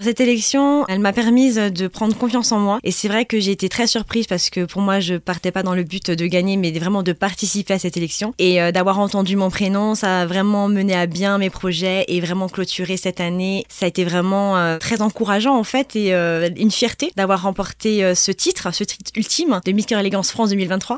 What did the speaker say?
Cette élection, elle m'a permise de prendre confiance en moi et c'est vrai que j'ai été très surprise parce que pour moi je partais pas dans le but de gagner mais vraiment de participer à cette élection et euh, d'avoir entendu mon prénom, ça a vraiment mené à bien mes projets et vraiment clôturé cette année. Ça a été vraiment euh, très encourageant en fait et euh, une fierté d'avoir remporté ce titre, ce titre ultime de Miss Cœur Élégance France 2023.